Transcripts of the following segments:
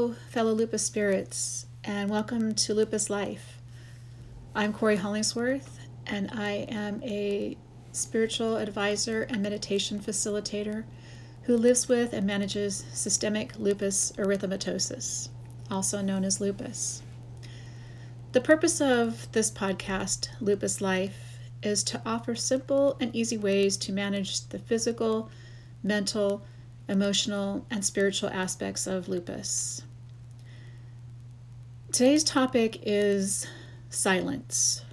Hello, fellow lupus spirits, and welcome to Lupus Life. I'm Cory Hollingsworth, and I am a spiritual advisor and meditation facilitator who lives with and manages systemic lupus erythematosus, also known as lupus. The purpose of this podcast, Lupus Life, is to offer simple and easy ways to manage the physical, mental, emotional, and spiritual aspects of lupus. Today's topic is silence.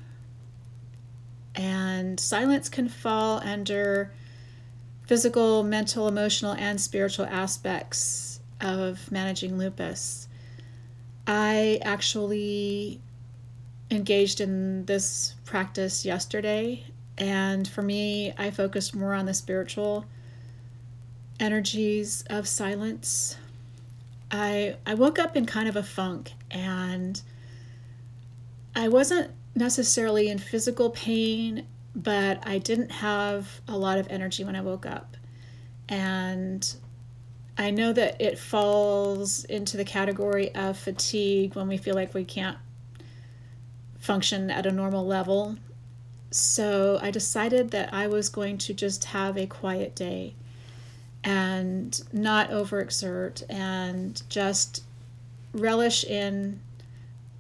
And silence can fall under physical, mental, emotional, and spiritual aspects of managing lupus. I actually engaged in this practice yesterday, and for me, I focused more on the spiritual energies of silence. I I woke up in kind of a funk and I wasn't necessarily in physical pain, but I didn't have a lot of energy when I woke up. And I know that it falls into the category of fatigue when we feel like we can't function at a normal level. So I decided that I was going to just have a quiet day and not overexert and just relish in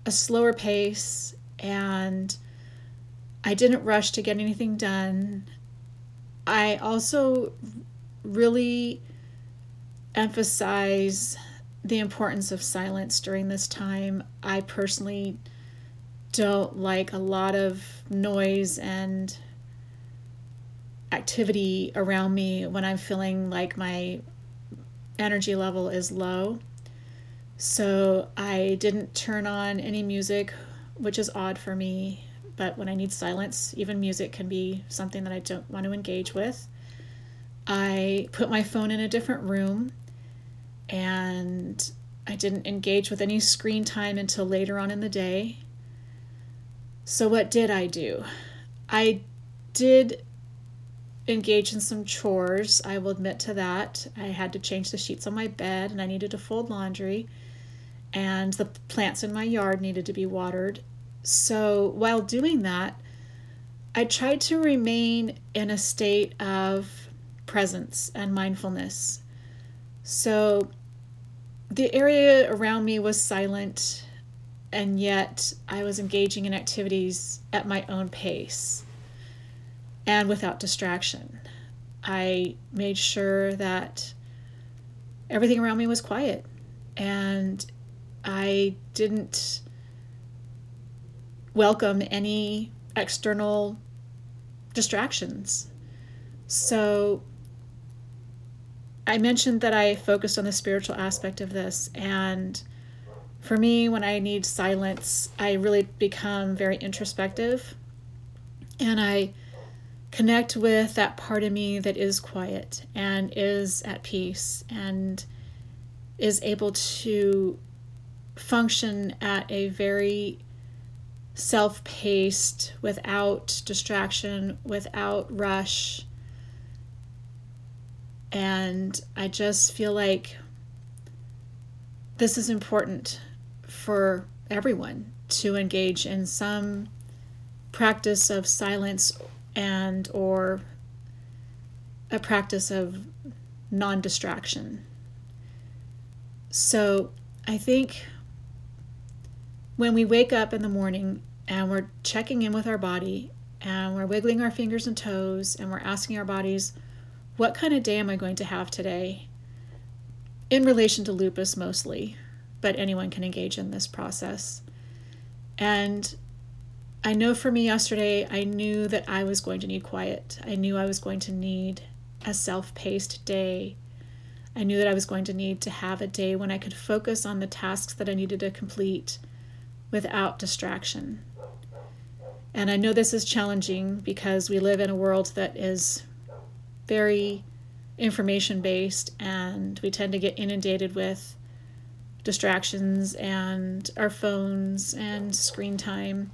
a slower pace and I didn't rush to get anything done. I also really emphasize the importance of silence during this time. I personally don't like a lot of noise and activity around me when I'm feeling like my energy level is low. So I didn't turn on any music, which is odd for me. But when I need silence, even music can be something that I don't want to engage with. I put my phone in a different room and I didn't engage with any screen time until later on in the day. So, what did I do? I did engage in some chores. I will admit to that. I had to change the sheets on my bed and I needed to fold laundry, and the plants in my yard needed to be watered. So while doing that, I tried to remain in a state of presence and mindfulness. So the area around me was silent, and yet I was engaging in activities at my own pace and without distraction. I made sure that everything around me was quiet and I didn't welcome any external distractions. So I mentioned that I focused on the spiritual aspect of this and for me when I need silence, I really become very introspective and I connect with that part of me that is quiet and is at peace and is able to function at a very self paced, without distraction, without rush. And I just feel like this is important for everyone to engage in some practice of silence and or a practice of non-distraction. So, I think when we wake up in the morning and we're checking in with our body and we're wiggling our fingers and toes and we're asking our bodies, what kind of day am I going to have today? In relation to lupus mostly, but anyone can engage in this process. And I know for me yesterday, I knew that I was going to need quiet. I knew I was going to need a self paced day. I knew that I was going to need to have a day when I could focus on the tasks that I needed to complete without distraction. And I know this is challenging because we live in a world that is very information based and we tend to get inundated with distractions and our phones and screen time.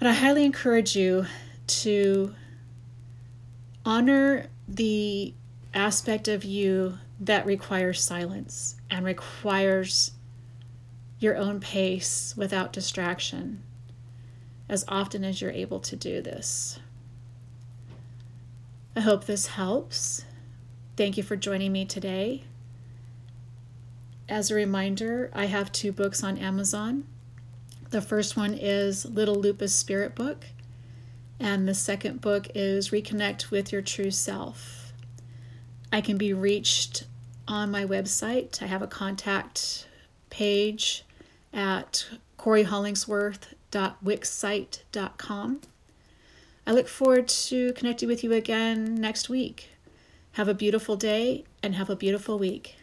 But I highly encourage you to honor the aspect of you that requires silence and requires your own pace without distraction as often as you're able to do this. I hope this helps. Thank you for joining me today. As a reminder, I have two books on Amazon. The first one is Little Lupus Spirit Book, and the second book is Reconnect with Your True Self. I can be reached on my website. I have a contact page at coryhollingsworth.wixsite.com. I look forward to connecting with you again next week. Have a beautiful day and have a beautiful week.